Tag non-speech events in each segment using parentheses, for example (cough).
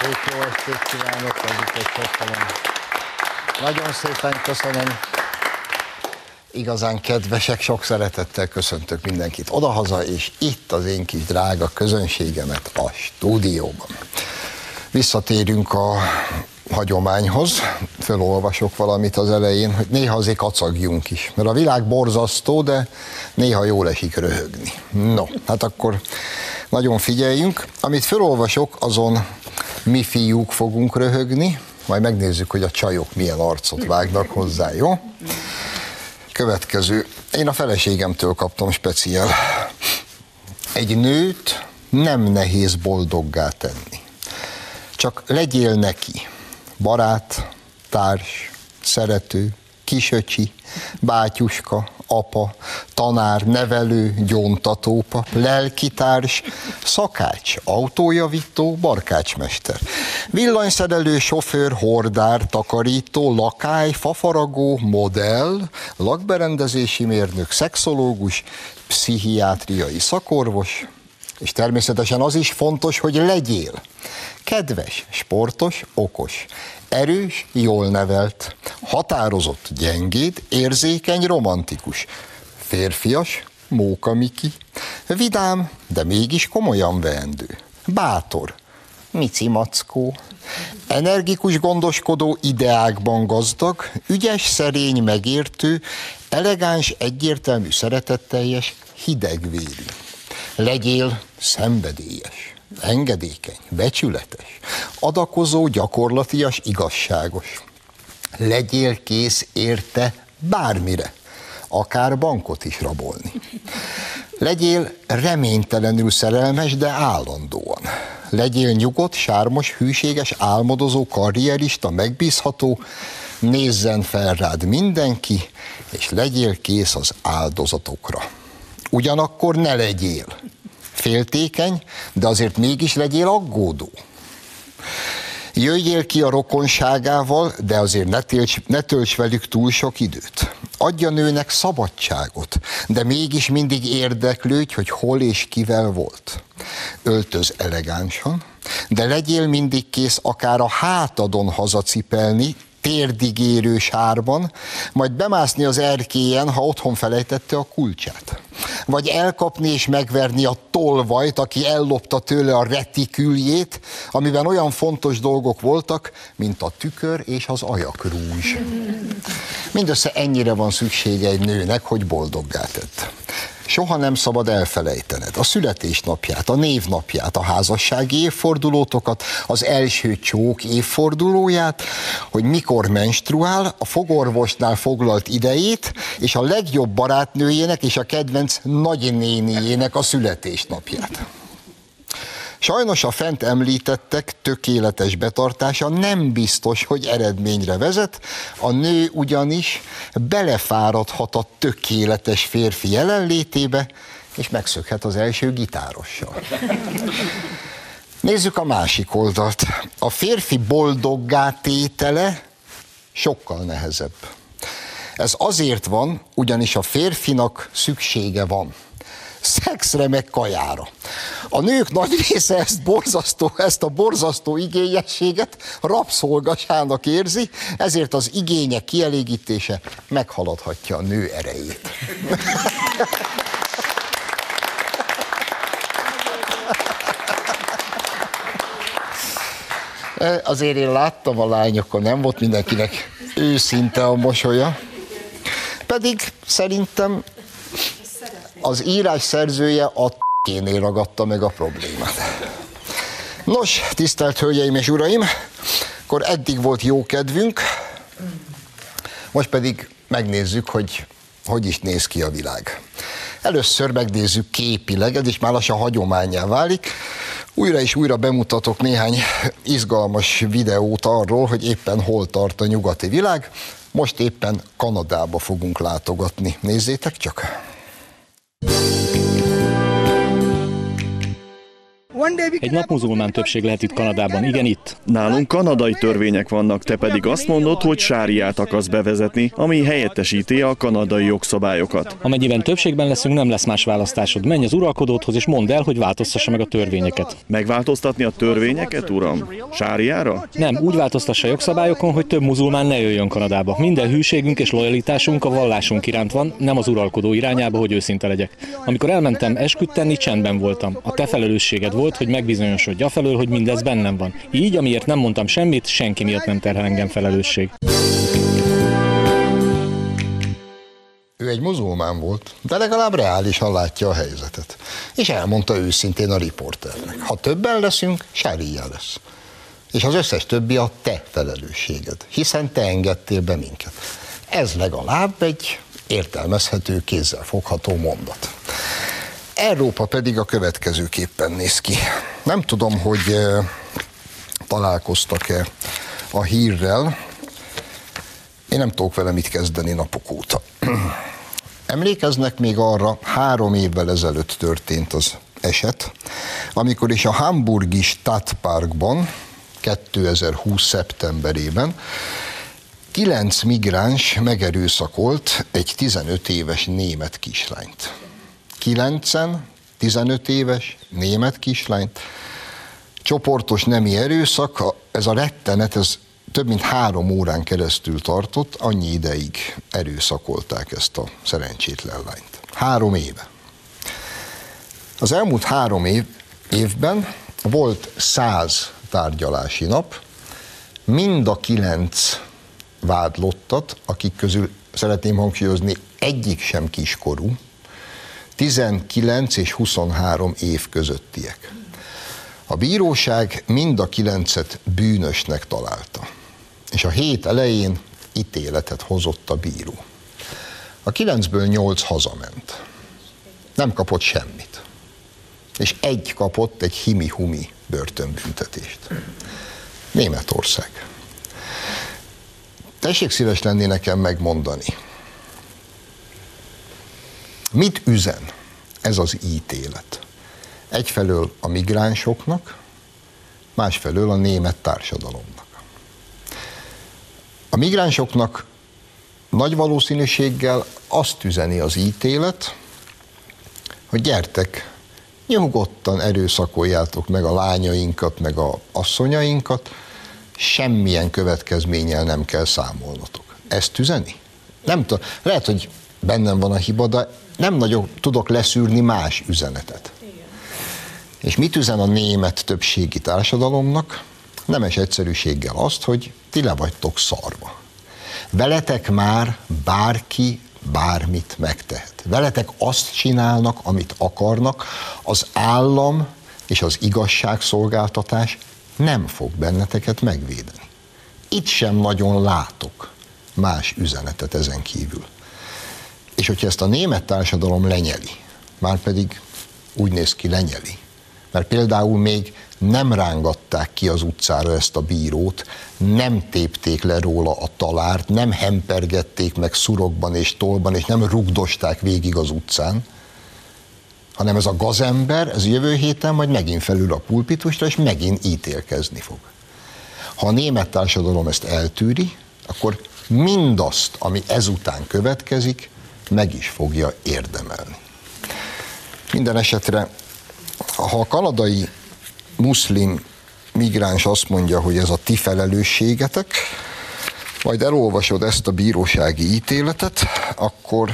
szép jó estét kívánok, ezeket Nagyon szépen köszönöm. Igazán kedvesek, sok szeretettel köszöntök mindenkit odahaza, és itt az én kis drága közönségemet a stúdióban. Visszatérünk a hagyományhoz, felolvasok valamit az elején, hogy néha azért kacagjunk is, mert a világ borzasztó, de néha jól esik röhögni. No, hát akkor nagyon figyeljünk. Amit felolvasok, azon mi fiúk fogunk röhögni, majd megnézzük, hogy a csajok milyen arcot vágnak hozzá, jó? Következő. Én a feleségemtől kaptam speciál. Egy nőt nem nehéz boldoggá tenni. Csak legyél neki barát, társ, szerető, kisöcsi, bátyuska, apa, tanár, nevelő, gyóntatópa, lelkitárs, szakács, autójavító, barkácsmester, villanyszerelő, sofőr, hordár, takarító, lakály, fafaragó, modell, lakberendezési mérnök, szexológus, pszichiátriai szakorvos, és természetesen az is fontos, hogy legyél. Kedves, sportos, okos, erős, jól nevelt, határozott, gyengéd, érzékeny, romantikus, férfias, móka Miki, vidám, de mégis komolyan veendő, bátor, Mici Mackó, energikus gondoskodó ideákban gazdag, ügyes, szerény, megértő, elegáns, egyértelmű, szeretetteljes, hidegvérű. Legyél szenvedélyes, engedékeny, becsületes, adakozó, gyakorlatias, igazságos. Legyél kész érte bármire, akár bankot is rabolni. Legyél reménytelenül szerelmes, de állandóan. Legyél nyugodt, sármos, hűséges, álmodozó, karrierista, megbízható, nézzen fel rád mindenki, és legyél kész az áldozatokra. Ugyanakkor ne legyél féltékeny, de azért mégis legyél aggódó. Jöjjél ki a rokonságával, de azért ne, tölts, ne tölts velük túl sok időt. Adja nőnek szabadságot, de mégis mindig érdeklődj, hogy hol és kivel volt. Öltöz elegánsan, de legyél mindig kész akár a hátadon hazacipelni, térdigérő sárban, majd bemászni az erkélyen, ha otthon felejtette a kulcsát. Vagy elkapni és megverni a tolvajt, aki ellopta tőle a retiküljét, amiben olyan fontos dolgok voltak, mint a tükör és az ajakrúzs. Mindössze ennyire van szüksége egy nőnek, hogy boldoggá tett. Soha nem szabad elfelejtened a születésnapját, a névnapját, a házassági évfordulótokat, az első csók évfordulóját, hogy mikor menstruál, a fogorvosnál foglalt idejét, és a legjobb barátnőjének és a kedvenc nagynéniének a születésnapját. Sajnos a fent említettek tökéletes betartása nem biztos, hogy eredményre vezet, a nő ugyanis belefáradhat a tökéletes férfi jelenlétébe, és megszökhet az első gitárossal. Nézzük a másik oldalt. A férfi boldoggá tétele sokkal nehezebb. Ez azért van, ugyanis a férfinak szüksége van szexre meg kajára. A nők nagy része ezt, borzasztó, ezt a borzasztó igényességet rabszolgasának érzi, ezért az igények kielégítése meghaladhatja a nő erejét. (laughs) Azért én láttam a lányokon, nem volt mindenkinek őszinte a mosolya. Pedig szerintem az írás szerzője a t***énél ragadta meg a problémát. Nos, tisztelt Hölgyeim és Uraim, akkor eddig volt jó kedvünk, most pedig megnézzük, hogy hogy is néz ki a világ. Először megnézzük képileg, ez is már lassan hagyományá válik. Újra és újra bemutatok néhány izgalmas videót arról, hogy éppen hol tart a nyugati világ. Most éppen Kanadába fogunk látogatni. Nézzétek csak! Thank you. Egy nap muzulmán többség lehet itt Kanadában, igen itt. Nálunk kanadai törvények vannak, te pedig azt mondod, hogy sáriát akarsz bevezetni, ami helyettesíti a kanadai jogszabályokat. Amennyiben többségben leszünk, nem lesz más választásod. Menj az uralkodóthoz és mondd el, hogy változtassa meg a törvényeket. Megváltoztatni a törvényeket, uram? Sáriára? Nem, úgy változtassa a jogszabályokon, hogy több muzulmán ne jöjjön Kanadába. Minden hűségünk és lojalitásunk a vallásunk iránt van, nem az uralkodó irányába, hogy őszinte legyek. Amikor elmentem esküt tenni, csendben voltam. A te felelősséged volt, hogy megbizonyosodj afelől, hogy mindez bennem van. Így, amiért nem mondtam semmit, senki miatt nem terhel engem felelősség. Ő egy muzulmán volt, de legalább reálisan látja a helyzetet. És elmondta őszintén a riporternek. Ha többen leszünk, sária lesz. És az összes többi a te felelősséged, hiszen te engedtél be minket. Ez legalább egy értelmezhető, kézzel fogható mondat. Európa pedig a következőképpen néz ki. Nem tudom, hogy találkoztak-e a hírrel. Én nem tudok vele mit kezdeni napok óta. (clears throat) Emlékeznek még arra, három évvel ezelőtt történt az eset, amikor is a hamburgi Stadtparkban 2020. szeptemberében kilenc migráns megerőszakolt egy 15 éves német kislányt. Kilencen, 15 éves német kislányt, csoportos nemi erőszak, ez a rettenet, ez több mint három órán keresztül tartott, annyi ideig erőszakolták ezt a szerencsétlen lányt. Három éve. Az elmúlt három év, évben volt száz tárgyalási nap, mind a kilenc vádlottat, akik közül szeretném hangsúlyozni, egyik sem kiskorú, 19 és 23 év közöttiek. A bíróság mind a kilencet bűnösnek találta, és a hét elején ítéletet hozott a bíró. A kilencből nyolc hazament. Nem kapott semmit. És egy kapott egy himi-humi börtönbüntetést. Németország. Tessék szíves lenni nekem megmondani. Mit üzen ez az ítélet? Egyfelől a migránsoknak, másfelől a német társadalomnak. A migránsoknak nagy valószínűséggel azt üzeni az ítélet, hogy gyertek, nyugodtan erőszakoljátok meg a lányainkat, meg a asszonyainkat, semmilyen következménnyel nem kell számolnotok. Ezt üzeni? Nem tudom, lehet, hogy bennem van a hiba, de nem nagyon tudok leszűrni más üzenetet. És mit üzen a német többségi társadalomnak? Nemes egyszerűséggel azt, hogy ti le vagytok szarva. Veletek már bárki bármit megtehet. Veletek azt csinálnak, amit akarnak, az állam és az igazságszolgáltatás nem fog benneteket megvédeni. Itt sem nagyon látok más üzenetet ezen kívül. És hogyha ezt a német társadalom lenyeli, már pedig úgy néz ki lenyeli, mert például még nem rángatták ki az utcára ezt a bírót, nem tépték le róla a talárt, nem hempergették meg szurokban és tolban, és nem rugdosták végig az utcán, hanem ez a gazember, ez jövő héten majd megint felül a pulpitusra, és megint ítélkezni fog. Ha a német társadalom ezt eltűri, akkor mindazt, ami ezután következik, meg is fogja érdemelni. Minden esetre, ha a kanadai muszlim migráns azt mondja, hogy ez a ti felelősségetek, majd elolvasod ezt a bírósági ítéletet, akkor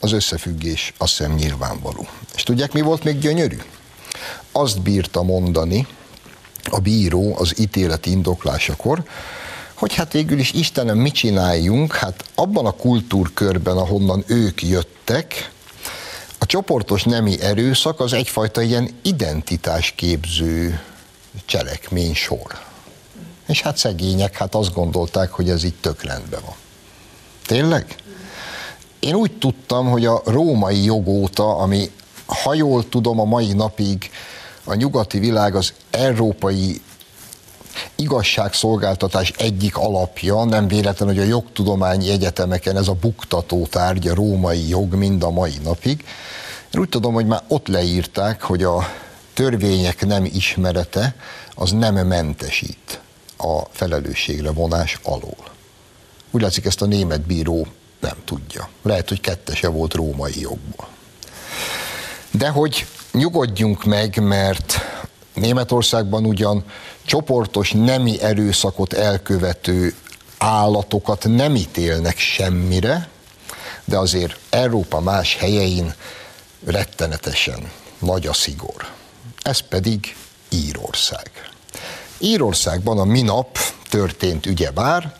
az összefüggés azt hiszem nyilvánvaló. És tudják, mi volt még gyönyörű? Azt bírta mondani a bíró az ítélet indoklásakor, hogy hát végül is Istenem, mit csináljunk? Hát abban a kultúrkörben, ahonnan ők jöttek, a csoportos nemi erőszak az egyfajta ilyen identitásképző cselekmény sor. És hát szegények, hát azt gondolták, hogy ez így tök rendben van. Tényleg? Én úgy tudtam, hogy a római jog óta, ami ha jól tudom, a mai napig a nyugati világ az európai igazságszolgáltatás egyik alapja, nem véletlen, hogy a jogtudományi egyetemeken ez a buktató tárgy, a római jog mind a mai napig. Én úgy tudom, hogy már ott leírták, hogy a törvények nem ismerete az nem mentesít a felelősségre vonás alól. Úgy látszik, ezt a német bíró nem tudja. Lehet, hogy kettese volt római jogból. De hogy nyugodjunk meg, mert Németországban ugyan csoportos nemi erőszakot elkövető állatokat nem ítélnek semmire, de azért Európa más helyein rettenetesen nagy a szigor. Ez pedig Írország. Írországban a minap történt ügyebár,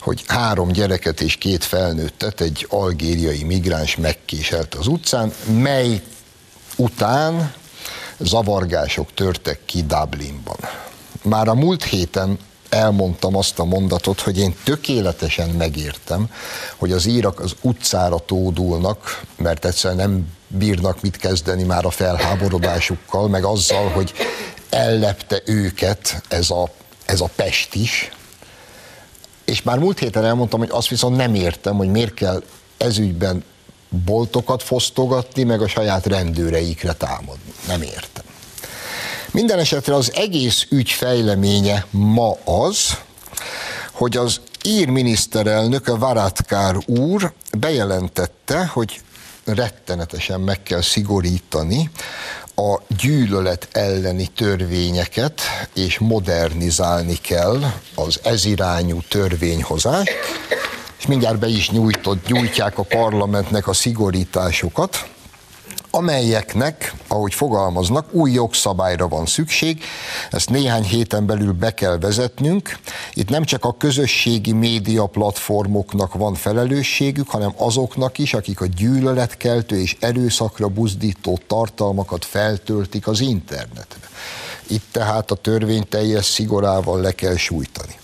hogy három gyereket és két felnőttet egy algériai migráns megkéselt az utcán, mely után zavargások törtek ki Dublinban. Már a múlt héten elmondtam azt a mondatot, hogy én tökéletesen megértem, hogy az írak az utcára tódulnak, mert egyszerűen nem bírnak mit kezdeni már a felháborodásukkal, meg azzal, hogy ellepte őket ez a, ez a Pest is. És már múlt héten elmondtam, hogy azt viszont nem értem, hogy miért kell ezügyben boltokat fosztogatni, meg a saját rendőreikre támadni. Nem értem. Minden esetre az egész ügy fejleménye ma az, hogy az ír miniszterelnök, a Varadkár úr bejelentette, hogy rettenetesen meg kell szigorítani a gyűlölet elleni törvényeket, és modernizálni kell az ezirányú törvényhozást, és mindjárt be is nyújtott, nyújtják a parlamentnek a szigorításokat, amelyeknek, ahogy fogalmaznak, új jogszabályra van szükség, ezt néhány héten belül be kell vezetnünk. Itt nem csak a közösségi média platformoknak van felelősségük, hanem azoknak is, akik a gyűlöletkeltő és erőszakra buzdító tartalmakat feltöltik az internetre. Itt tehát a törvény teljes szigorával le kell sújtani.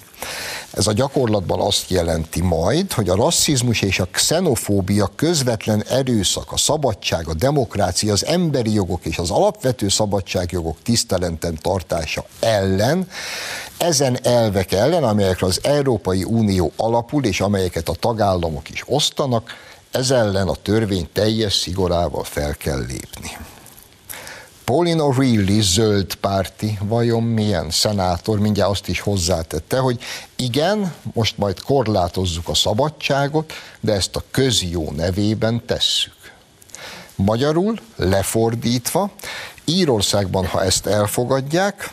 Ez a gyakorlatban azt jelenti majd, hogy a rasszizmus és a xenofóbia közvetlen erőszak, a szabadság, a demokrácia, az emberi jogok és az alapvető szabadságjogok tisztelenten tartása ellen, ezen elvek ellen, amelyekre az Európai Unió alapul, és amelyeket a tagállamok is osztanak, ez ellen a törvény teljes szigorával fel kell lépni. Pauline O'Reilly zöld párti, vajon milyen szenátor, mindjárt azt is hozzátette, hogy igen, most majd korlátozzuk a szabadságot, de ezt a közjó nevében tesszük. Magyarul, lefordítva, Írországban, ha ezt elfogadják,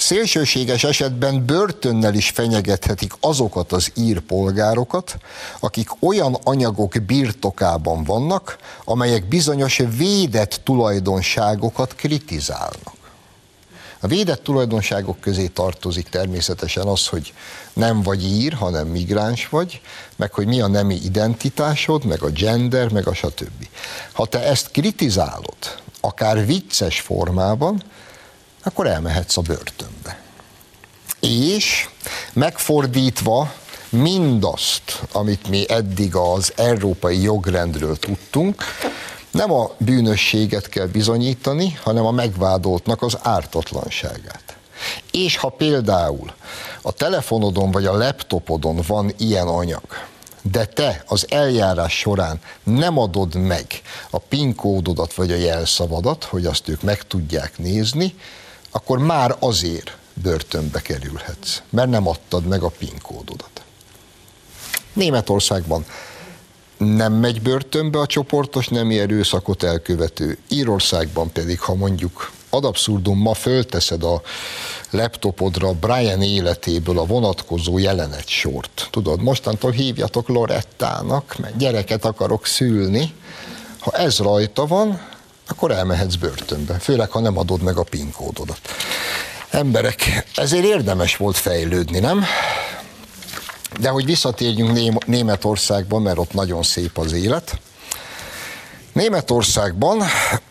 Szélsőséges esetben börtönnel is fenyegethetik azokat az ír polgárokat, akik olyan anyagok birtokában vannak, amelyek bizonyos védett tulajdonságokat kritizálnak. A védett tulajdonságok közé tartozik természetesen az, hogy nem vagy ír, hanem migráns vagy, meg hogy mi a nemi identitásod, meg a gender, meg a stb. Ha te ezt kritizálod, akár vicces formában, akkor elmehetsz a börtönbe. És megfordítva mindazt, amit mi eddig az európai jogrendről tudtunk, nem a bűnösséget kell bizonyítani, hanem a megvádoltnak az ártatlanságát. És ha például a telefonodon vagy a laptopodon van ilyen anyag, de te az eljárás során nem adod meg a PIN kódodat vagy a jelszavadat, hogy azt ők meg tudják nézni, akkor már azért börtönbe kerülhetsz, mert nem adtad meg a PIN kódodat. Németországban nem megy börtönbe a csoportos nemi erőszakot elkövető. Írországban pedig, ha mondjuk ad abszurdum ma fölteszed a laptopodra Brian életéből a vonatkozó jelenet sort. Tudod, mostantól hívjatok Lorettának, mert gyereket akarok szülni. Ha ez rajta van, akkor elmehetsz börtönbe, főleg ha nem adod meg a PIN kódodat. Emberek, ezért érdemes volt fejlődni, nem? De hogy visszatérjünk Németországba, mert ott nagyon szép az élet. Németországban,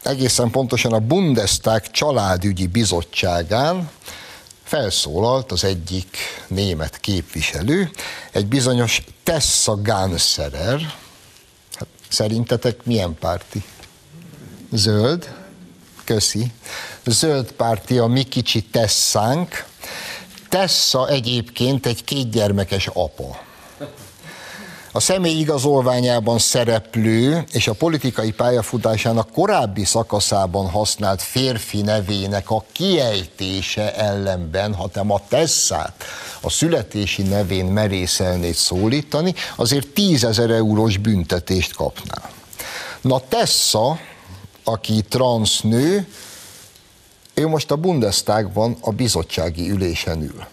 egészen pontosan a Bundestag családügyi bizottságán felszólalt az egyik német képviselő, egy bizonyos Tessa Ganserer, hát szerintetek milyen párti? Zöld, köszi. Zöld párti a mi kicsi Tesszánk. Tessa egyébként egy kétgyermekes apa. a személy igazolványában szereplő és a politikai pályafutásának korábbi szakaszában használt férfi nevének a kiejtése ellenben, ha te ma Tesszát a születési nevén merészelnéd szólítani, azért tízezer eurós büntetést kapnál. Na Tessa, aki transznő, ő most a Bundestagban a bizottsági ülésen ül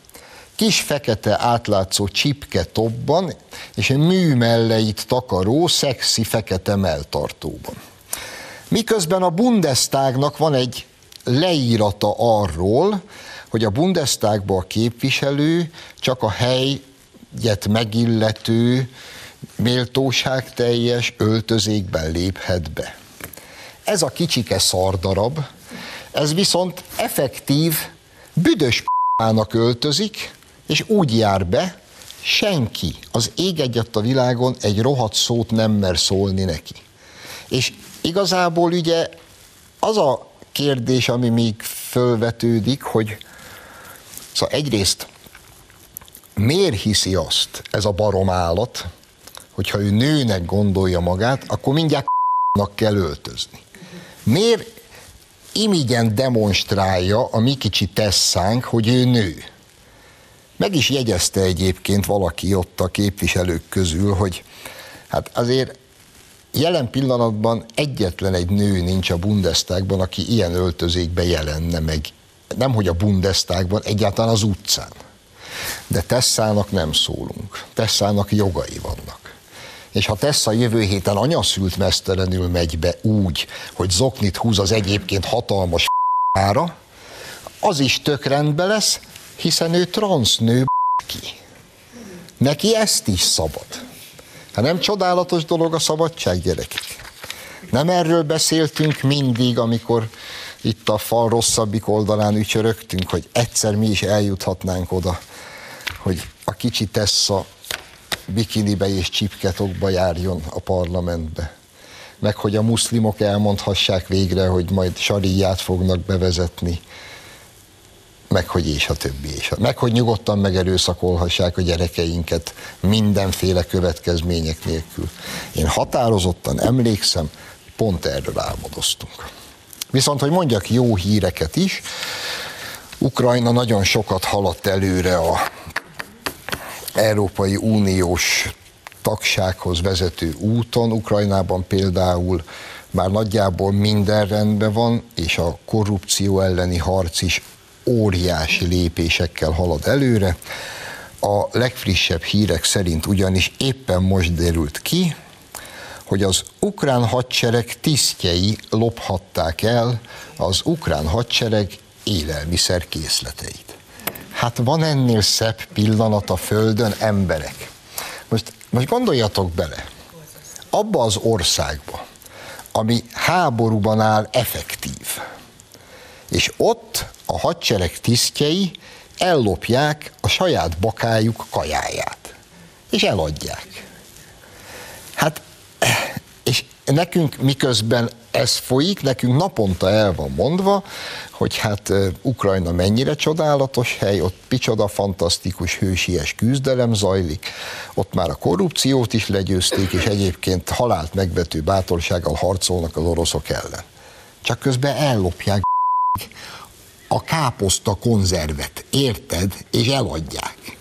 kis fekete átlátszó csipke tobban, és egy műmelleit takaró, szexi fekete melltartóban. Miközben a Bundestagnak van egy leírata arról, hogy a Bundestagba a képviselő csak a helyet megillető, méltóságteljes öltözékben léphet be. Ez a kicsike szardarab, ez viszont effektív, büdös p***ának öltözik, és úgy jár be, senki az ég egyet a világon egy rohadt szót nem mer szólni neki. És igazából ugye az a kérdés, ami még fölvetődik, hogy szóval egyrészt miért hiszi azt ez a barom állat, hogyha ő nőnek gondolja magát, akkor mindjárt kell öltözni. Miért imigyen demonstrálja a mi kicsi tesszánk, hogy ő nő? Meg is jegyezte egyébként valaki ott a képviselők közül, hogy hát azért jelen pillanatban egyetlen egy nő nincs a Bundestagban, aki ilyen öltözékbe jelenne meg. Nem, hogy a Bundestagban, egyáltalán az utcán. De Tesszának nem szólunk. Tesszának jogai vannak. És ha Tessa jövő héten anyaszült mesztelenül megy be úgy, hogy zoknit húz az egyébként hatalmas ára, az is tök rendben lesz, hiszen ő transznő ki. Neki ezt is szabad. Hát nem csodálatos dolog a szabadság, gyerekek? Nem erről beszéltünk mindig, amikor itt a fal rosszabbik oldalán ücsörögtünk, hogy egyszer mi is eljuthatnánk oda, hogy a kicsi Tessa bikinibe és csipketokba járjon a parlamentbe. Meg hogy a muszlimok elmondhassák végre, hogy majd sariát fognak bevezetni meg hogy és a többi és a, meg hogy nyugodtan megerőszakolhassák a gyerekeinket mindenféle következmények nélkül. Én határozottan emlékszem, pont erről álmodoztunk. Viszont, hogy mondjak jó híreket is, Ukrajna nagyon sokat haladt előre a Európai Uniós tagsághoz vezető úton. Ukrajnában például már nagyjából minden rendben van, és a korrupció elleni harc is óriási lépésekkel halad előre. A legfrissebb hírek szerint ugyanis éppen most derült ki, hogy az ukrán hadsereg tisztjei lophatták el az ukrán hadsereg élelmiszer készleteit. Hát van ennél szebb pillanat a Földön, emberek. Most, most gondoljatok bele, abba az országba, ami háborúban áll effektív, és ott a hadsereg tisztjei ellopják a saját bakájuk kajáját, és eladják. Hát, nekünk miközben ez folyik, nekünk naponta el van mondva, hogy hát Ukrajna mennyire csodálatos hely, ott picsoda fantasztikus hősies küzdelem zajlik, ott már a korrupciót is legyőzték, és egyébként halált megvető bátorsággal harcolnak az oroszok ellen. Csak közben ellopják a káposzta konzervet, érted, és eladják.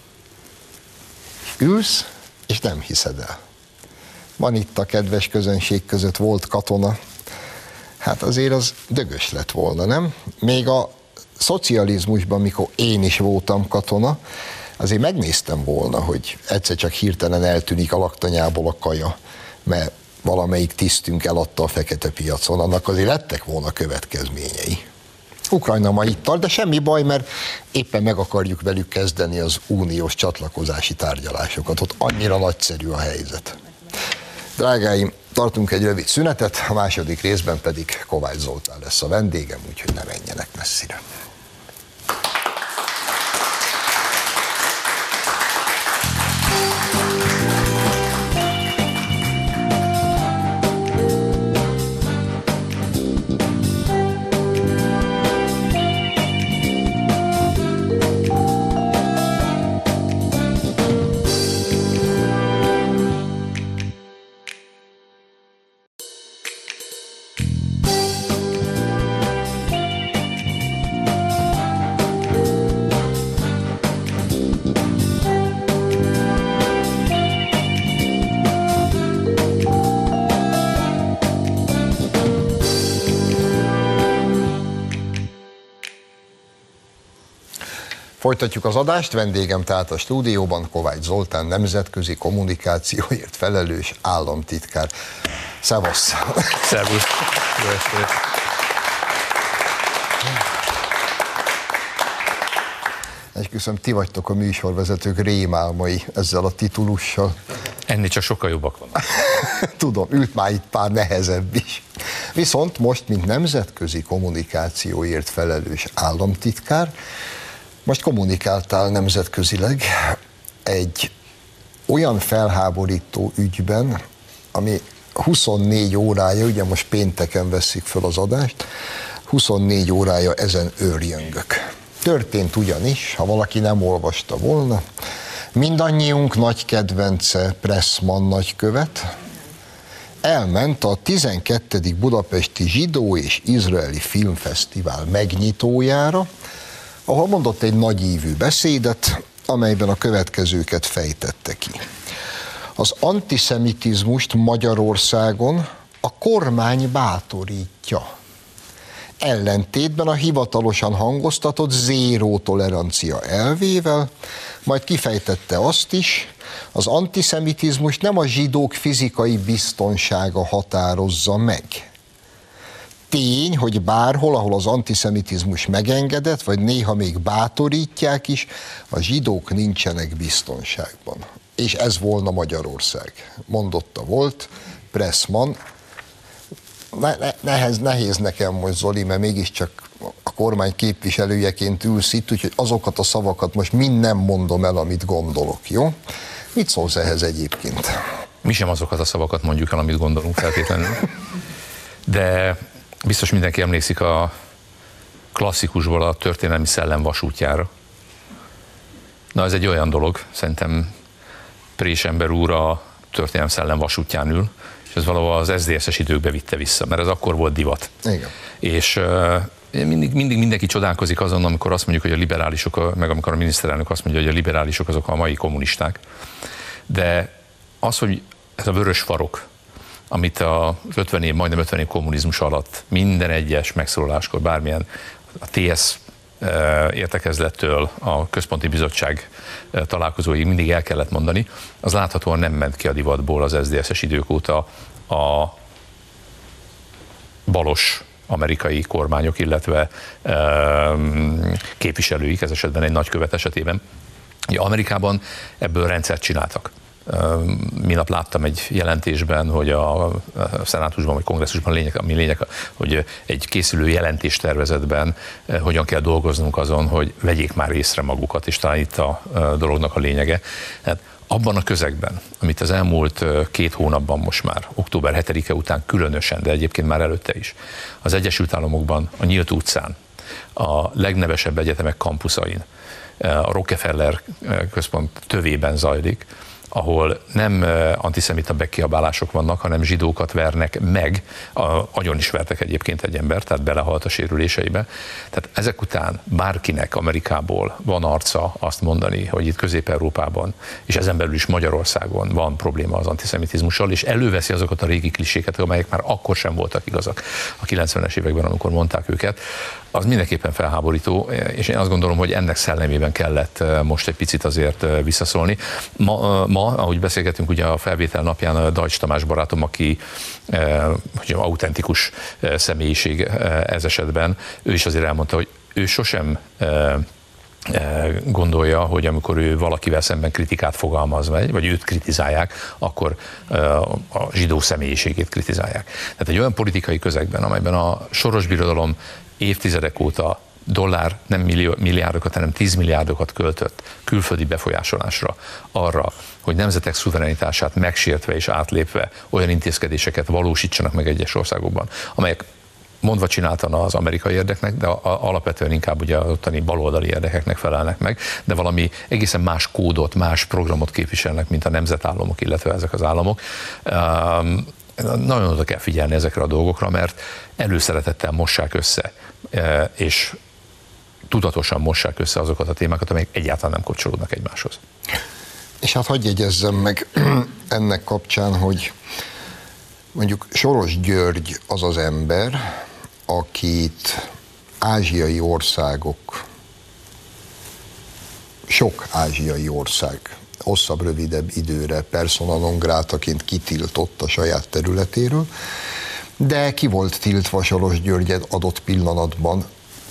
Ülsz, és nem hiszed el. Van itt a kedves közönség között volt katona, hát azért az dögös lett volna, nem? Még a szocializmusban, mikor én is voltam katona, azért megnéztem volna, hogy egyszer csak hirtelen eltűnik a laktanyából a kaja, mert valamelyik tisztünk eladta a fekete piacon, annak azért lettek volna következményei. Ukrajna ma itt tart, de semmi baj, mert éppen meg akarjuk velük kezdeni az uniós csatlakozási tárgyalásokat. Ott annyira nagyszerű a helyzet. Drágáim, tartunk egy rövid szünetet, a második részben pedig Kovács Zoltán lesz a vendégem, úgyhogy ne menjenek messzire. Folytatjuk az adást, vendégem tehát a stúdióban Kovács Zoltán, nemzetközi kommunikációért felelős államtitkár. Szevasz! Szervusz! Jó estét! Esküszöm, ti vagytok a műsorvezetők rémálmai ezzel a titulussal. Ennél csak sokkal jobbak vannak. (laughs) Tudom, ült már itt pár nehezebb is. Viszont most, mint nemzetközi kommunikációért felelős államtitkár, most kommunikáltál nemzetközileg egy olyan felháborító ügyben, ami 24 órája, ugye most pénteken veszik föl az adást, 24 órája ezen őrjöngök. Történt ugyanis, ha valaki nem olvasta volna, mindannyiunk nagy kedvence Pressman nagykövet, elment a 12. Budapesti Zsidó és Izraeli Filmfesztivál megnyitójára, ahol mondott egy nagyívű beszédet, amelyben a következőket fejtette ki. Az antiszemitizmust Magyarországon a kormány bátorítja. Ellentétben a hivatalosan hangoztatott zéró tolerancia elvével, majd kifejtette azt is, az antiszemitizmus nem a zsidók fizikai biztonsága határozza meg, tény, hogy bárhol, ahol az antiszemitizmus megengedett, vagy néha még bátorítják is, a zsidók nincsenek biztonságban. És ez volna Magyarország. Mondotta volt Pressman. Ne, ne, nehez, nehéz nekem most, Zoli, mert mégiscsak a kormány képviselőjeként ülsz itt, úgyhogy azokat a szavakat most mind nem mondom el, amit gondolok, jó? Mit szólsz ehhez egyébként? Mi sem azokat a szavakat mondjuk el, amit gondolunk feltétlenül. De Biztos mindenki emlékszik a klasszikusból a történelmi szellem vasútjára. Na ez egy olyan dolog, szerintem Présember úr a történelmi szellem vasútján ül, és ez valahol az SZDSZ-es időkbe vitte vissza, mert ez akkor volt divat. Igen. És mindig, mindig mindenki csodálkozik azon, amikor azt mondjuk, hogy a liberálisok, meg amikor a miniszterelnök azt mondja, hogy a liberálisok azok a mai kommunisták. De az, hogy ez a vörös farok, amit a 50 év, majdnem 50 év kommunizmus alatt minden egyes megszólaláskor bármilyen a TS e, értekezlettől a központi bizottság e, találkozóig mindig el kellett mondani, az láthatóan nem ment ki a divatból az SZDSZ-es idők óta a balos amerikai kormányok, illetve e, képviselőik, ez esetben egy nagykövet esetében. Amerikában ebből rendszert csináltak. Minap láttam egy jelentésben, hogy a szenátusban vagy kongresszusban lényeg, ami lényeg, hogy egy készülő jelentéstervezetben hogyan kell dolgoznunk azon, hogy vegyék már észre magukat, és talán itt a dolognak a lényege. Hát abban a közegben, amit az elmúlt két hónapban most már, október 7-e után különösen, de egyébként már előtte is, az Egyesült Államokban, a Nyílt utcán, a legnevesebb egyetemek kampuszain, a Rockefeller központ tövében zajlik, ahol nem antiszemita bekiabálások vannak, hanem zsidókat vernek meg, agyon is vertek egyébként egy ember, tehát belehalt a sérüléseibe. Tehát ezek után bárkinek Amerikából van arca azt mondani, hogy itt Közép-Európában, és ezen belül is Magyarországon van probléma az antiszemitizmussal, és előveszi azokat a régi kliséket, amelyek már akkor sem voltak igazak a 90-es években, amikor mondták őket, az mindenképpen felháborító, és én azt gondolom, hogy ennek szellemében kellett most egy picit azért visszaszólni. Ma, ma ahogy beszélgetünk ugye a felvétel napján Dajcs Tamás barátom, aki hogy autentikus személyiség ez esetben, ő is azért elmondta, hogy ő sosem gondolja, hogy amikor ő valakivel szemben kritikát fogalmaz, vagy, vagy őt kritizálják, akkor a zsidó személyiségét kritizálják. Tehát egy olyan politikai közegben, amelyben a soros birodalom évtizedek óta dollár, nem millió, milliárdokat, hanem tízmilliárdokat költött külföldi befolyásolásra, arra, hogy nemzetek szuverenitását megsértve és átlépve olyan intézkedéseket valósítsanak meg egyes országokban, amelyek mondva csináltan az amerikai érdeknek, de alapvetően inkább ugye az ottani baloldali érdekeknek felelnek meg, de valami egészen más kódot, más programot képviselnek, mint a nemzetállamok, illetve ezek az államok. Um, nagyon oda kell figyelni ezekre a dolgokra, mert előszeretettel mossák össze, e, és tudatosan mossák össze azokat a témákat, amelyek egyáltalán nem kapcsolódnak egymáshoz. És hát hagyj jegyezzem meg (clears throat) ennek kapcsán, hogy mondjuk Soros György az az ember, akit ázsiai országok sok ázsiai ország hosszabb, rövidebb időre persona non grátaként kitiltott a saját területéről, de ki volt tiltva Soros Györgyet adott pillanatban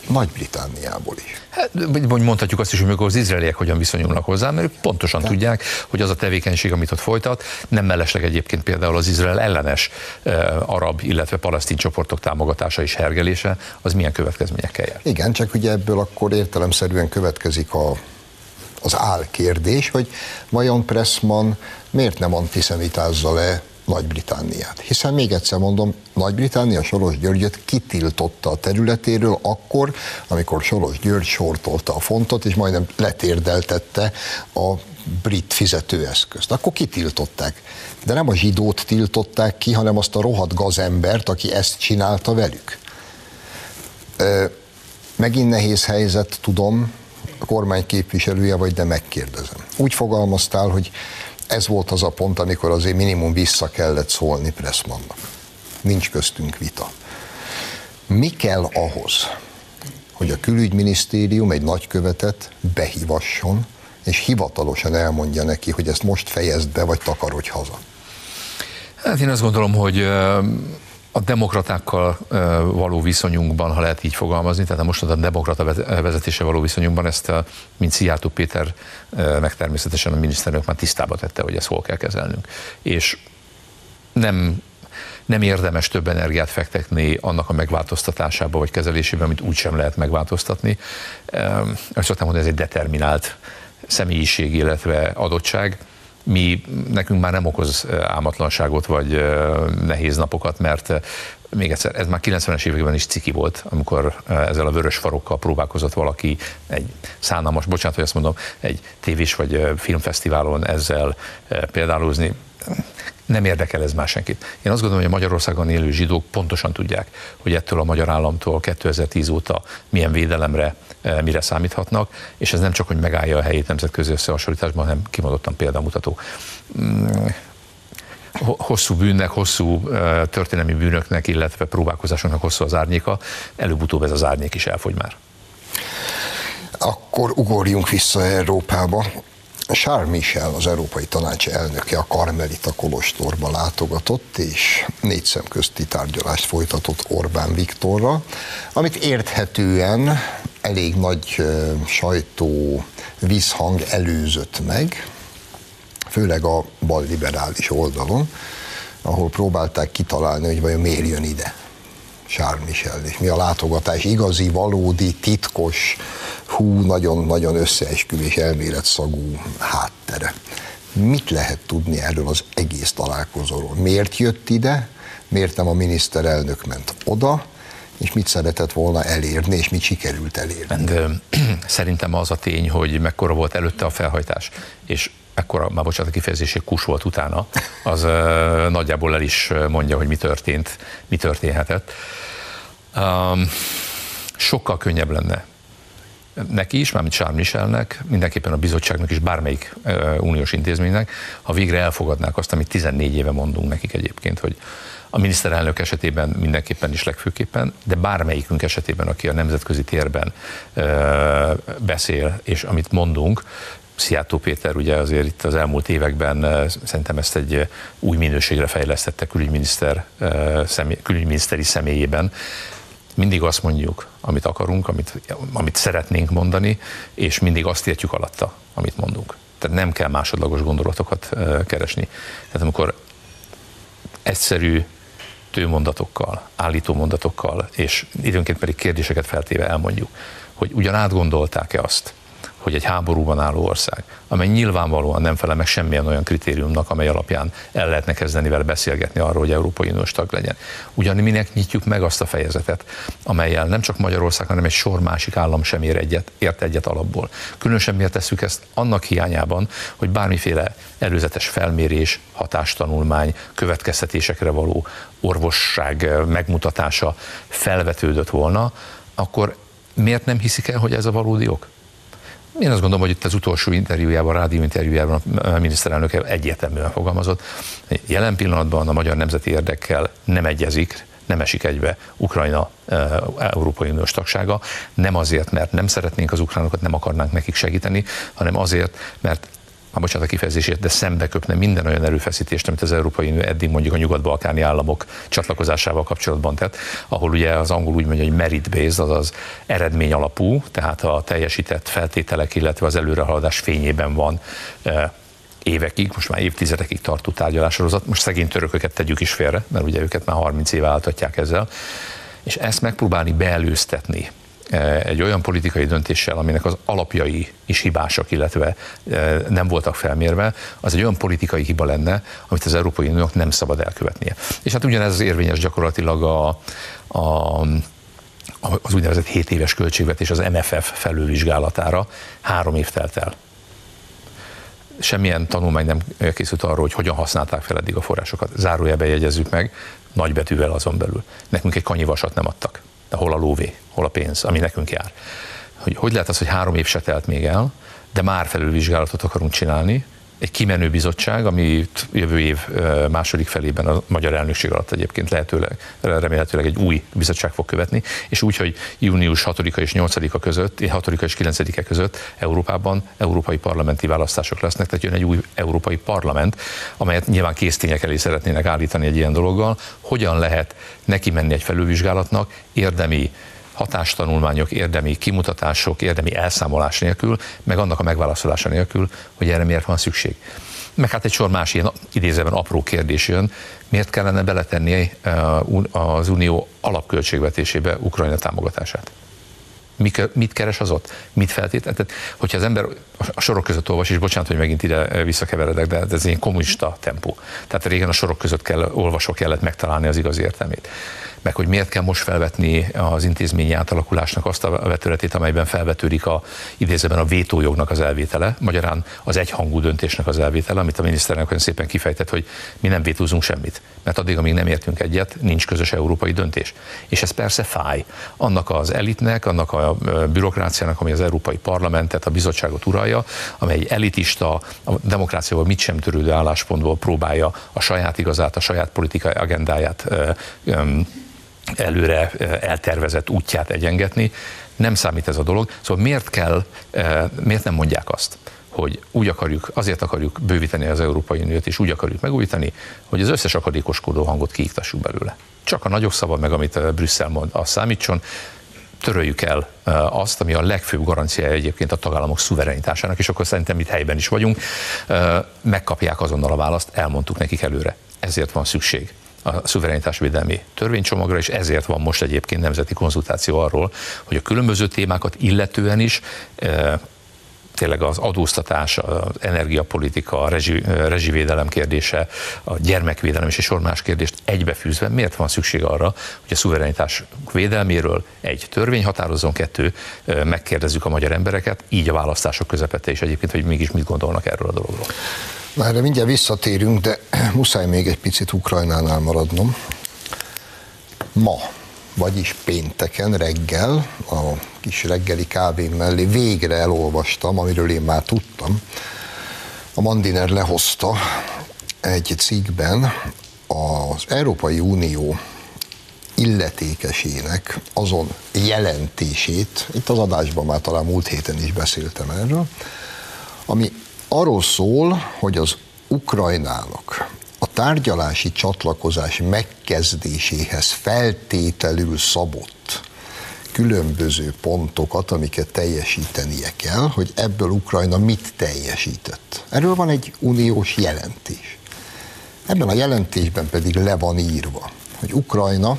nagy-Britániából is. Hát, vagy mondhatjuk azt is, hogy mikor az izraeliek hogyan viszonyulnak hozzá, mert ők pontosan De. tudják, hogy az a tevékenység, amit ott folytat, nem mellesleg egyébként például az Izrael ellenes uh, arab, illetve palesztin csoportok támogatása és hergelése, az milyen következményekkel jár. Igen, csak ugye ebből akkor értelemszerűen következik a az álkérdés, hogy vajon Pressman miért nem antiszemitázza le nagy-Britanniát. Hiszen még egyszer mondom, Nagy-Britannia Soros Györgyöt kitiltotta a területéről akkor, amikor Soros György sortolta a fontot, és majdnem letérdeltette a brit fizetőeszközt. Akkor kitiltották. De nem a zsidót tiltották ki, hanem azt a rohadt gazembert, aki ezt csinálta velük. Megint nehéz helyzet, tudom, kormány képviselője vagy, de megkérdezem. Úgy fogalmaztál, hogy ez volt az a pont, amikor azért minimum vissza kellett szólni Pressmannak. Nincs köztünk vita. Mi kell ahhoz, hogy a külügyminisztérium egy nagykövetet behívasson, és hivatalosan elmondja neki, hogy ezt most fejezd be, vagy takarodj haza? Hát én azt gondolom, hogy a demokratákkal való viszonyunkban, ha lehet így fogalmazni, tehát most a demokrata vezetése való viszonyunkban ezt, mint Szijjártó Péter, meg természetesen a miniszterelnök már tisztába tette, hogy ezt hol kell kezelnünk. És nem nem érdemes több energiát fektetni annak a megváltoztatásába vagy kezelésébe, amit úgysem lehet megváltoztatni. Azt szoktam mondani, ez egy determinált személyiség, illetve adottság mi, nekünk már nem okoz álmatlanságot vagy nehéz napokat, mert még egyszer, ez már 90-es években is ciki volt, amikor ezzel a vörös farokkal próbálkozott valaki egy szánalmas, bocsánat, hogy azt mondom, egy tévés vagy filmfesztiválon ezzel példálózni nem érdekel ez már senkit. Én azt gondolom, hogy a Magyarországon élő zsidók pontosan tudják, hogy ettől a magyar államtól 2010 óta milyen védelemre, eh, mire számíthatnak, és ez nem csak, hogy megállja a helyét nemzetközi összehasonlításban, hanem kimondottan példamutató mm, hosszú bűnnek, hosszú eh, történelmi bűnöknek, illetve próbálkozásoknak hosszú az árnyéka, előbb-utóbb ez az árnyék is elfogy már. Akkor ugorjunk vissza Európába. Charles Michel, az Európai Tanács elnöke a Karmelita Kolostorba látogatott, és négy szem közti tárgyalást folytatott Orbán Viktorra, amit érthetően elég nagy sajtó vízhang előzött meg, főleg a balliberális oldalon, ahol próbálták kitalálni, hogy vajon miért jön ide Charles Michel, és mi a látogatás igazi, valódi, titkos, hú, nagyon-nagyon összeesküvés elmélet szagú háttere. Mit lehet tudni erről az egész találkozóról? Miért jött ide? Miért nem a miniszterelnök ment oda? És mit szeretett volna elérni, és mit sikerült elérni. De, (clears throat) szerintem az a tény, hogy mekkora volt előtte a felhajtás, és ekkora, már bocsánat a kifejezésé, kus volt utána, az uh, nagyjából el is mondja, hogy mi történt, mi történhetett. Um, sokkal könnyebb lenne neki is, mármint Charles Michelnek, mindenképpen a bizottságnak is, bármelyik uh, uniós intézménynek, ha végre elfogadnák azt, amit 14 éve mondunk nekik egyébként, hogy a miniszterelnök esetében mindenképpen is legfőképpen, de bármelyikünk esetében, aki a nemzetközi térben uh, beszél, és amit mondunk, Sziátó Péter ugye azért itt az elmúlt években szerintem ezt egy új minőségre fejlesztette külügyminiszter, személy, külügyminiszteri személyében, mindig azt mondjuk, amit akarunk, amit, amit szeretnénk mondani, és mindig azt értjük alatta, amit mondunk. Tehát nem kell másodlagos gondolatokat keresni. Tehát amikor egyszerű tőmondatokkal, állító mondatokkal, és időnként pedig kérdéseket feltéve elmondjuk, hogy ugyan átgondolták-e azt, hogy egy háborúban álló ország, amely nyilvánvalóan nem felel meg semmilyen olyan kritériumnak, amely alapján el lehetne kezdeni vele beszélgetni arról, hogy Európai Uniós tag legyen. Ugyan minek nyitjuk meg azt a fejezetet, amelyel nem csak Magyarország, hanem egy sor másik állam sem ér egyet, ért egyet alapból. Különösen miért tesszük ezt annak hiányában, hogy bármiféle előzetes felmérés, hatástanulmány, következtetésekre való orvosság megmutatása felvetődött volna, akkor miért nem hiszik el, hogy ez a valódi ok? Én azt gondolom, hogy itt az utolsó interjújában, rádió interjújában a miniszterelnök egyértelműen fogalmazott. Jelen pillanatban a magyar nemzeti érdekkel nem egyezik, nem esik egybe Ukrajna Európai Uniós tagsága, nem azért, mert nem szeretnénk az ukránokat, nem akarnánk nekik segíteni, hanem azért, mert már bocsánat a kifejezését, de szembe köpne minden olyan erőfeszítést, amit az Európai Unió eddig mondjuk a nyugat-balkáni államok csatlakozásával kapcsolatban tett, ahol ugye az angol úgy mondja, hogy merit-based, azaz eredmény alapú, tehát a teljesített feltételek, illetve az előrehaladás fényében van évekig, most már évtizedekig tartó tárgyalássorozat. Most szegény törököket tegyük is félre, mert ugye őket már 30 éve álltatják ezzel. És ezt megpróbálni beelőztetni egy olyan politikai döntéssel, aminek az alapjai is hibásak, illetve e, nem voltak felmérve, az egy olyan politikai hiba lenne, amit az Európai Uniónak nem szabad elkövetnie. És hát ugyanez az érvényes gyakorlatilag a, a az úgynevezett 7 éves költségvetés az MFF felülvizsgálatára három év telt el semmilyen tanulmány nem készült arról, hogy hogyan használták fel eddig a forrásokat. Zárójelbe jegyezzük meg, nagybetűvel azon belül. Nekünk egy kanyivasat nem adtak. De hol a lóvé, hol a pénz, ami nekünk jár. Hogy, hogy lehet az, hogy három év se telt még el, de már felülvizsgálatot akarunk csinálni, egy kimenő bizottság, ami jövő év második felében a magyar elnökség alatt egyébként lehetőleg, remélhetőleg egy új bizottság fog követni, és úgy, hogy június 6-a és 8-a között, 6 és 9-e között Európában európai parlamenti választások lesznek, tehát jön egy új európai parlament, amelyet nyilván késztények elé szeretnének állítani egy ilyen dologgal. Hogyan lehet neki menni egy felülvizsgálatnak, érdemi hatástanulmányok, érdemi kimutatások, érdemi elszámolás nélkül, meg annak a megválaszolása nélkül, hogy erre miért van szükség. Meg hát egy sor más ilyen idézőben apró kérdés jön, miért kellene beletenni eh, az Unió alapköltségvetésébe Ukrajna támogatását? mit keres az ott? Mit feltétlen? Tehát, hogyha az ember a sorok között olvas, és bocsánat, hogy megint ide eh, visszakeveredek, de ez egy kommunista tempó. Tehát régen a sorok között kell, olvasó kellett megtalálni az igazi értelmét meg hogy miért kell most felvetni az intézményi átalakulásnak azt a vetületét, amelyben felvetődik a idézőben a vétójognak az elvétele, magyarán az egyhangú döntésnek az elvétele, amit a miniszterelnök olyan szépen kifejtett, hogy mi nem vétózunk semmit, mert addig, amíg nem értünk egyet, nincs közös európai döntés. És ez persze fáj. Annak az elitnek, annak a bürokráciának, ami az Európai Parlamentet, a bizottságot uralja, amely egy elitista, a demokráciával mit sem törődő álláspontból próbálja a saját igazát, a saját politikai agendáját előre eltervezett útját egyengetni. Nem számít ez a dolog. Szóval miért kell, miért nem mondják azt, hogy úgy akarjuk, azért akarjuk bővíteni az Európai Uniót, és úgy akarjuk megújítani, hogy az összes akadékoskodó hangot kiiktassuk belőle. Csak a nagyok szava meg, amit Brüsszel mond, az számítson, töröljük el azt, ami a legfőbb garanciája egyébként a tagállamok szuverenitásának, és akkor szerintem itt helyben is vagyunk, megkapják azonnal a választ, elmondtuk nekik előre. Ezért van szükség a szuverenitásvédelmi törvénycsomagra, és ezért van most egyébként nemzeti konzultáció arról, hogy a különböző témákat illetően is e, tényleg az adóztatás, az energiapolitika, a rezsi, rezsivédelem kérdése, a gyermekvédelem és egy sor más kérdést egybefűzve, miért van szükség arra, hogy a szuverenitás védelméről egy törvény határozzon, kettő, e, megkérdezzük a magyar embereket, így a választások közepette is egyébként, hogy mégis mit gondolnak erről a dologról. Na erre mindjárt visszatérünk, de (clears throat) muszáj még egy picit Ukrajnánál maradnom. Ma, vagyis pénteken reggel, a kis reggeli kávém mellé végre elolvastam, amiről én már tudtam. A Mandiner lehozta egy cikkben az Európai Unió illetékesének azon jelentését, itt az adásban már talán múlt héten is beszéltem erről, ami arról szól, hogy az Ukrajnának a tárgyalási csatlakozás megkezdéséhez feltételül szabott különböző pontokat, amiket teljesítenie kell, hogy ebből Ukrajna mit teljesített. Erről van egy uniós jelentés. Ebben a jelentésben pedig le van írva, hogy Ukrajna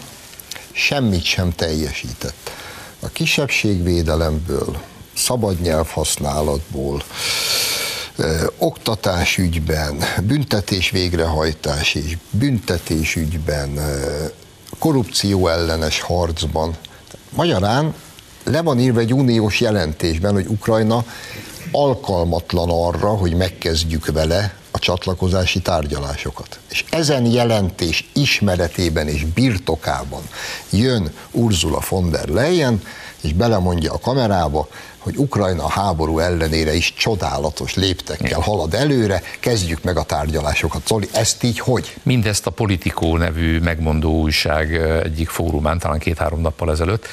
semmit sem teljesített. A kisebbségvédelemből, szabad nyelvhasználatból, oktatásügyben, büntetés végrehajtás és büntetésügyben, korrupció ellenes harcban. Magyarán le van írva egy uniós jelentésben, hogy Ukrajna alkalmatlan arra, hogy megkezdjük vele a csatlakozási tárgyalásokat. És ezen jelentés ismeretében és birtokában jön Ursula von der Leyen, és belemondja a kamerába, hogy Ukrajna háború ellenére is csodálatos léptekkel halad előre, kezdjük meg a tárgyalásokat. Zoli, ezt így hogy? Mindezt a Politikó nevű megmondó újság egyik fórumán, talán két-három nappal ezelőtt.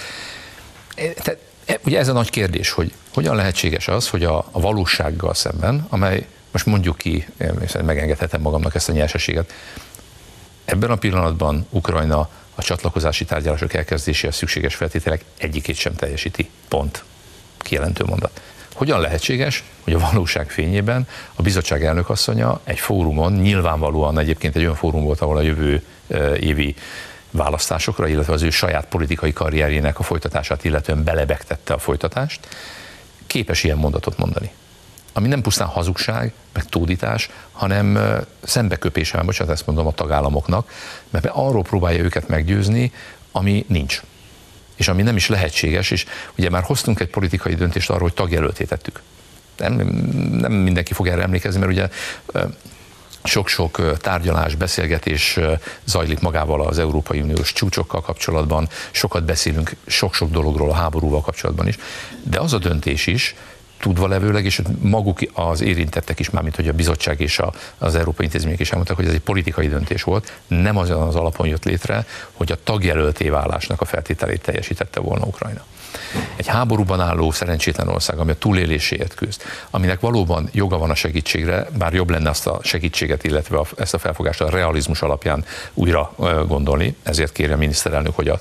Tehát, e, ugye ez a nagy kérdés, hogy hogyan lehetséges az, hogy a, a valósággal szemben, amely most mondjuk ki, megengedhetem magamnak ezt a nyerseséget, ebben a pillanatban Ukrajna a csatlakozási tárgyalások elkezdéséhez szükséges feltételek egyikét sem teljesíti. Pont. Kijelentő mondat. Hogyan lehetséges, hogy a valóság fényében a bizottság elnökasszonya egy fórumon, nyilvánvalóan egyébként egy olyan fórum volt, ahol a jövő évi választásokra, illetve az ő saját politikai karrierjének a folytatását, illetően belebegtette a folytatást, képes ilyen mondatot mondani ami nem pusztán hazugság, meg tódítás, hanem szembeköpése, bocsánat, ezt mondom a tagállamoknak, mert arról próbálja őket meggyőzni, ami nincs. És ami nem is lehetséges, és ugye már hoztunk egy politikai döntést arról, hogy tagjelöltétettük. Nem, nem mindenki fog erre emlékezni, mert ugye sok-sok tárgyalás, beszélgetés zajlik magával az Európai Uniós csúcsokkal kapcsolatban, sokat beszélünk sok-sok dologról a háborúval kapcsolatban is, de az a döntés is, tudva levőleg, és maguk az érintettek is, mármint hogy a bizottság és a, az Európai Intézmények is elmondták, hogy ez egy politikai döntés volt, nem azon az alapon jött létre, hogy a tagjelölté válásnak a feltételét teljesítette volna Ukrajna. Egy háborúban álló szerencsétlen ország, ami a túléléséért küzd, aminek valóban joga van a segítségre, bár jobb lenne azt a segítséget, illetve ezt a felfogást a realizmus alapján újra gondolni, ezért kérje a miniszterelnök, hogy a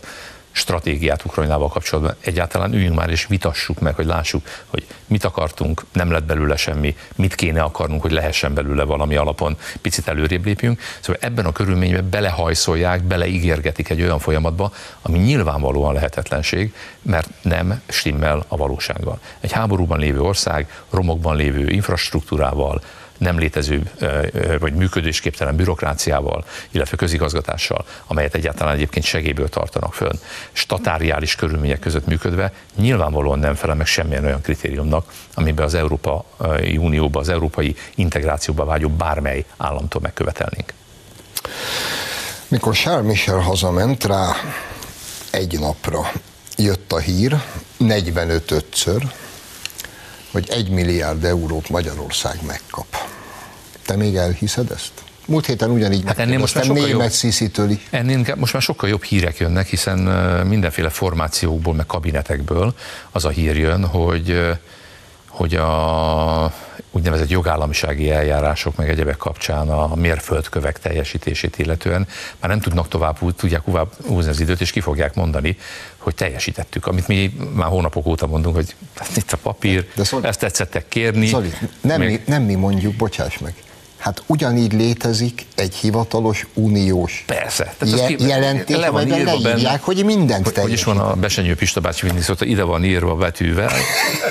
stratégiát Ukrajnával kapcsolatban. Egyáltalán üljünk már és vitassuk meg, hogy lássuk, hogy mit akartunk, nem lett belőle semmi, mit kéne akarnunk, hogy lehessen belőle valami alapon, picit előrébb lépjünk. Szóval ebben a körülményben belehajszolják, beleígérgetik egy olyan folyamatba, ami nyilvánvalóan lehetetlenség, mert nem stimmel a valósággal. Egy háborúban lévő ország, romokban lévő infrastruktúrával, nem létező vagy működésképtelen bürokráciával, illetve közigazgatással, amelyet egyáltalán egyébként segélyből tartanak fönn, statáriális körülmények között működve, nyilvánvalóan nem felel meg semmilyen olyan kritériumnak, amiben az Európai Unióba, az európai integrációba vágyó bármely államtól megkövetelnénk. Mikor Charles Michel hazament rá egy napra, jött a hír, 45-ször, hogy egy milliárd eurót Magyarország megkap. Te még elhiszed ezt? Múlt héten ugyanígy hát ennél most már sokkal német is. Ennél most már sokkal jobb hírek jönnek, hiszen mindenféle formációkból, meg kabinetekből az a hír jön, hogy hogy a úgynevezett jogállamisági eljárások meg egyebek kapcsán a mérföldkövek teljesítését illetően már nem tudnak tovább, tudják tovább húzni az időt, és ki fogják mondani, hogy teljesítettük, amit mi már hónapok óta mondunk, hogy hát itt a papír, De szól... ezt tetszettek kérni. Zoli, nem, még... mi, nem mi mondjuk, bocsáss meg, Hát ugyanígy létezik egy hivatalos uniós Persze. Tehát je- jelentés, le van írva benne, hogy mindent hogy, hogy is van a Besenyő Pista bácsi mindig szólt, ide van írva betűvel,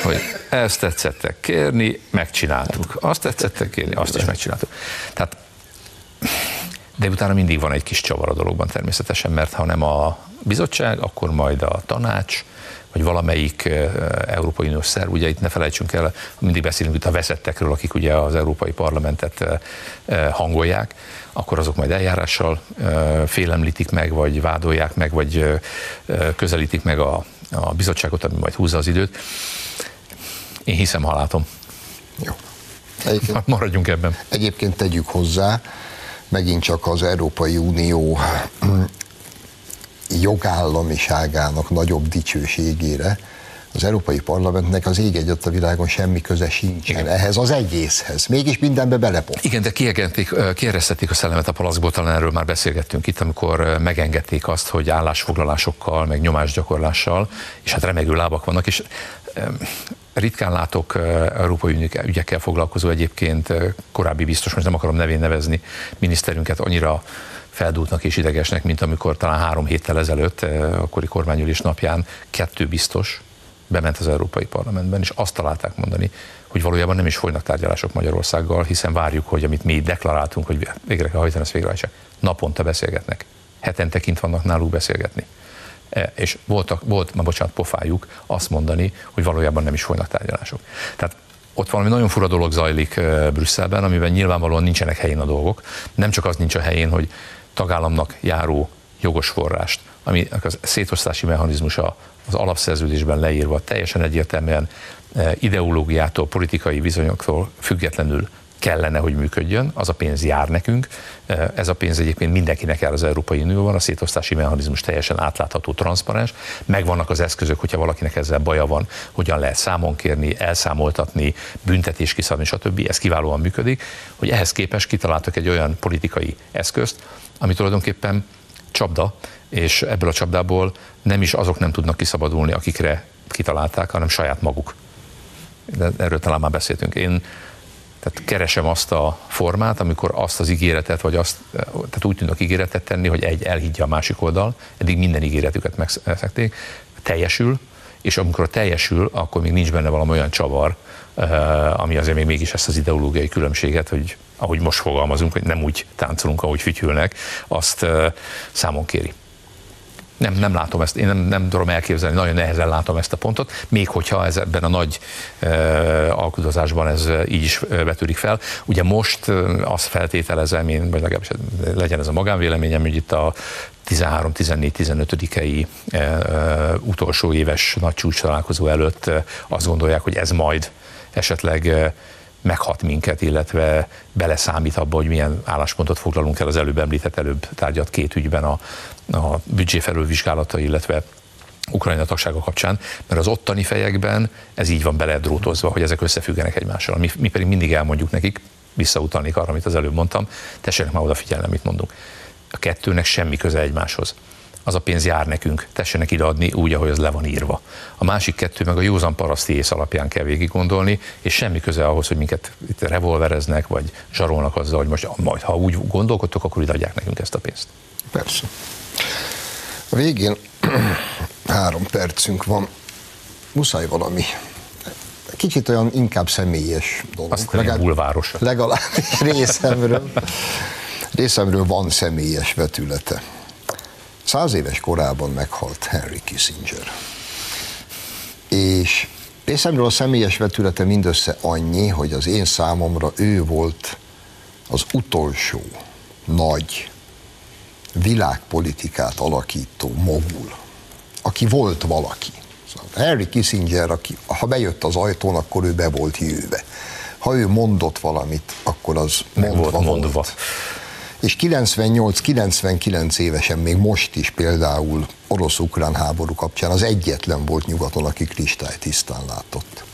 hogy ezt tetszettek kérni, megcsináltuk. Azt tetszettek kérni, azt is megcsináltuk. Tehát de utána mindig van egy kis csavar a dologban természetesen, mert ha nem a bizottság, akkor majd a tanács, vagy valamelyik Európai Uniós szerv, ugye itt ne felejtsünk el, mindig beszélünk itt a veszettekről, akik ugye az Európai Parlamentet hangolják, akkor azok majd eljárással félemlítik meg, vagy vádolják meg, vagy közelítik meg a, a bizottságot, ami majd húzza az időt. Én hiszem, ha látom. Jó. Egyébként, (laughs) Maradjunk ebben. Egyébként tegyük hozzá, megint csak az Európai Unió jogállamiságának nagyobb dicsőségére, az Európai Parlamentnek az ég egyet a világon semmi köze sincsen Igen. ehhez az egészhez. Mégis mindenbe belepont. Igen, de kieresztették a szellemet a palaszból, talán erről már beszélgettünk itt, amikor megengedték azt, hogy állásfoglalásokkal, meg nyomásgyakorlással, és hát remegő lábak vannak, és ritkán látok európai ügyekkel foglalkozó egyébként korábbi biztos, most nem akarom nevén nevezni, miniszterünket annyira feldúltnak és idegesnek, mint amikor talán három héttel ezelőtt, akkori kormányülés napján kettő biztos bement az Európai Parlamentben, és azt találták mondani, hogy valójában nem is folynak tárgyalások Magyarországgal, hiszen várjuk, hogy amit mi deklaráltunk, hogy végre kell hajtani, ezt végrehajtsák. Naponta beszélgetnek. Hetente kint vannak náluk beszélgetni. E, és voltak, volt, ma bocsánat, pofájuk azt mondani, hogy valójában nem is folynak tárgyalások. Tehát ott valami nagyon fura dolog zajlik Brüsszelben, amiben nyilvánvalóan nincsenek helyén a dolgok. Nem csak az nincs a helyén, hogy tagállamnak járó jogos forrást, ami a szétosztási mechanizmusa az alapszerződésben leírva teljesen egyértelműen ideológiától, politikai viszonyoktól függetlenül kellene, hogy működjön, az a pénz jár nekünk, ez a pénz egyébként mindenkinek jár az Európai Unióban, a szétosztási mechanizmus teljesen átlátható, transzparens, megvannak az eszközök, hogyha valakinek ezzel baja van, hogyan lehet számon kérni, elszámoltatni, büntetés kiszabni, stb. Ez kiválóan működik, hogy ehhez képest kitaláltak egy olyan politikai eszközt, ami tulajdonképpen csapda, és ebből a csapdából nem is azok nem tudnak kiszabadulni, akikre kitalálták, hanem saját maguk. De erről talán már beszéltünk. Én tehát keresem azt a formát, amikor azt az ígéretet, vagy azt, tehát úgy tudnak ígéretet tenni, hogy egy elhiggye a másik oldal, eddig minden ígéretüket megszekték, teljesül, és amikor teljesül, akkor még nincs benne valami olyan csavar, eh, ami azért még mégis ezt az ideológiai különbséget, hogy ahogy most fogalmazunk, hogy nem úgy táncolunk, ahogy fütyülnek, azt eh, számon kéri. Nem, nem látom ezt, én nem, nem tudom elképzelni, nagyon nehezen látom ezt a pontot, még hogyha ez ebben a nagy e, alkudozásban ez így is vetődik fel. Ugye most azt feltételezem én, vagy legalábbis legyen ez a magánvéleményem, hogy itt a 13-14-15-i e, e, utolsó éves nagy csúcs találkozó előtt e, azt gondolják, hogy ez majd esetleg meghat minket, illetve beleszámít abba, hogy milyen álláspontot foglalunk el az előbb említett, előbb tárgyat két ügyben a, a büdzsé felülvizsgálata, illetve Ukrajna tagsága kapcsán, mert az ottani fejekben ez így van beledrótozva, hogy ezek összefüggenek egymással. Mi, mi pedig mindig elmondjuk nekik, visszautalnék arra, amit az előbb mondtam, tessenek már odafigyelni, amit mondunk. A kettőnek semmi köze egymáshoz az a pénz jár nekünk, tessenek ideadni úgy, ahogy az le van írva. A másik kettő meg a józan paraszti ész alapján kell végig gondolni, és semmi köze ahhoz, hogy minket itt revolvereznek, vagy zsarolnak azzal, hogy most majd, ha úgy gondolkodtok, akkor adják nekünk ezt a pénzt. Persze. A végén (clears throat) három percünk van. Muszáj valami kicsit olyan inkább személyes dolog. Azt legalább, bulváros. Legalább (laughs) részemről, részemről van személyes vetülete. Száz éves korában meghalt Henry Kissinger. És részemről a személyes vetülete mindössze annyi, hogy az én számomra ő volt az utolsó nagy világpolitikát alakító mogul, aki volt valaki. Szóval Henry Kissinger, aki, ha bejött az ajtón, akkor ő be volt jőve. Ha ő mondott valamit, akkor az mondva. Mondva. volt és 98-99 évesen még most is például orosz-ukrán háború kapcsán az egyetlen volt nyugaton, aki kristály tisztán látott.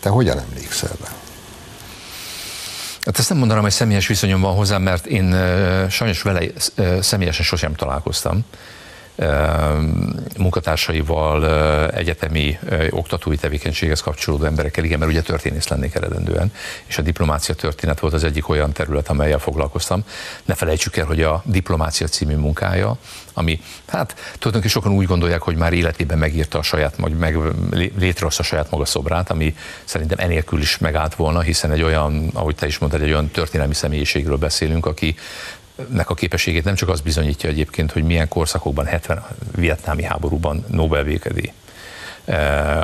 Te hogyan emlékszel rá? Hát ezt nem mondanám, hogy személyes viszonyom van hozzá, mert én sajnos vele személyesen sosem találkoztam munkatársaival, egyetemi oktatói tevékenységhez kapcsolódó emberekkel, igen, mert ugye történész lennék eredendően, és a diplomácia történet volt az egyik olyan terület, amelyel foglalkoztam. Ne felejtsük el, hogy a diplomácia című munkája, ami hát tulajdonképpen sokan úgy gondolják, hogy már életében megírta a saját, vagy meg létrehozta a saját maga szobrát, ami szerintem enélkül is megállt volna, hiszen egy olyan, ahogy te is mondtad, egy olyan történelmi személyiségről beszélünk, aki nek a képességét nem csak az bizonyítja egyébként, hogy milyen korszakokban, 70 vietnámi háborúban Nobel békedély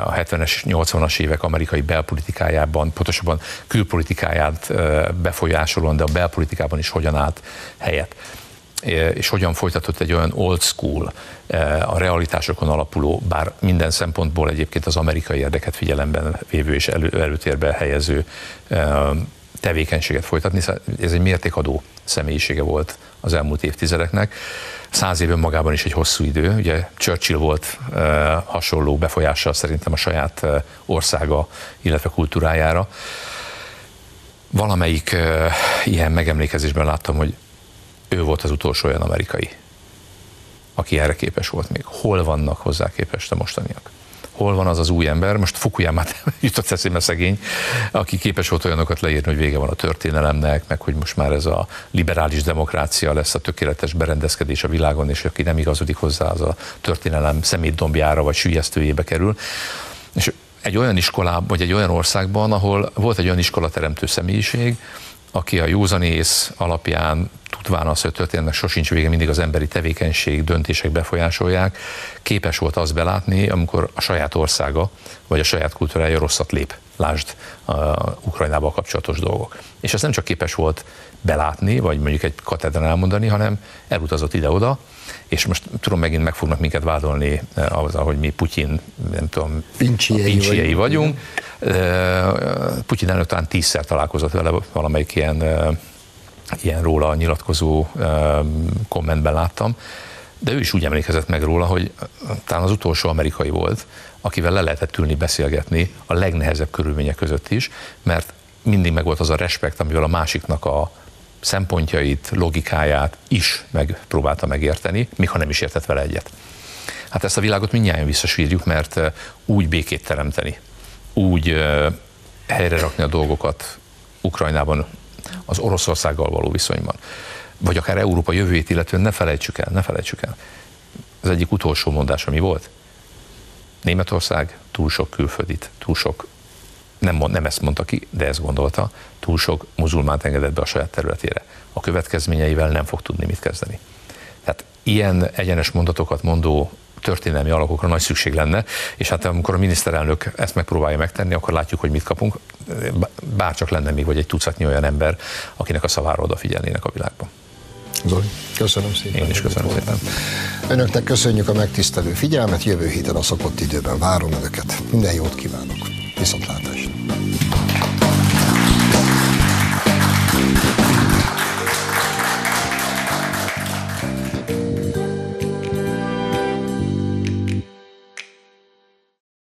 a 70-es, 80-as évek amerikai belpolitikájában, pontosabban külpolitikáját befolyásolóan, de a belpolitikában is hogyan állt helyet. És hogyan folytatott egy olyan old school, a realitásokon alapuló, bár minden szempontból egyébként az amerikai érdeket figyelemben vévő és elő, előtérbe helyező tevékenységet folytatni. Ez egy mértékadó személyisége volt az elmúlt évtizedeknek. Száz év magában is egy hosszú idő. Ugye Churchill volt e, hasonló befolyással szerintem a saját e, országa, illetve kultúrájára. Valamelyik e, ilyen megemlékezésben láttam, hogy ő volt az utolsó olyan amerikai, aki erre képes volt még. Hol vannak hozzá képest a mostaniak? Hol van az az új ember, most Fukuyamát (laughs) jutott eszébe szegény, aki képes volt olyanokat leírni, hogy vége van a történelemnek, meg hogy most már ez a liberális demokrácia lesz a tökéletes berendezkedés a világon, és aki nem igazodik hozzá, az a történelem szemétdombjára vagy sülyeztőjébe kerül. És egy olyan iskolában, vagy egy olyan országban, ahol volt egy olyan iskolateremtő személyiség, aki a józanész alapján tudván az, hogy történetnek sosincs vége, mindig az emberi tevékenység, döntések befolyásolják, képes volt azt belátni, amikor a saját országa vagy a saját kultúrája rosszat lép lásd a Ukrajnával kapcsolatos dolgok. És ezt nem csak képes volt belátni, vagy mondjuk egy katedrán elmondani, hanem elutazott ide-oda, és most tudom, megint meg fognak minket vádolni azzal, hogy mi Putyin, nem tudom, pincsiei vagyunk. Putyin elnök talán tízszer találkozott vele valamelyik ilyen, ilyen róla nyilatkozó kommentben láttam, de ő is úgy emlékezett meg róla, hogy talán az utolsó amerikai volt, akivel le lehetett ülni, beszélgetni a legnehezebb körülmények között is, mert mindig meg volt az a respekt, amivel a másiknak a szempontjait, logikáját is megpróbálta megérteni, még ha nem is értett vele egyet. Hát ezt a világot mindjárt visszasírjuk, mert úgy békét teremteni, úgy helyre rakni a dolgokat Ukrajnában, az Oroszországgal való viszonyban, vagy akár Európa jövőjét illetően ne felejtsük el, ne felejtsük el. Az egyik utolsó mondás, ami volt. Németország túl sok külföldit, túl sok, nem, nem ezt mondta ki, de ezt gondolta, túl sok muzulmánt engedett be a saját területére. A következményeivel nem fog tudni mit kezdeni. Tehát ilyen egyenes mondatokat mondó történelmi alakokra nagy szükség lenne, és hát amikor a miniszterelnök ezt megpróbálja megtenni, akkor látjuk, hogy mit kapunk, bárcsak lenne még vagy egy tucatnyi olyan ember, akinek a szavára odafigyelnének a világban. Zoli, köszönöm szépen. Én is köszönöm szépen. Önöknek köszönjük a megtisztelő figyelmet, jövő héten a szokott időben várom Önöket. Minden jót kívánok. Viszontlátásra.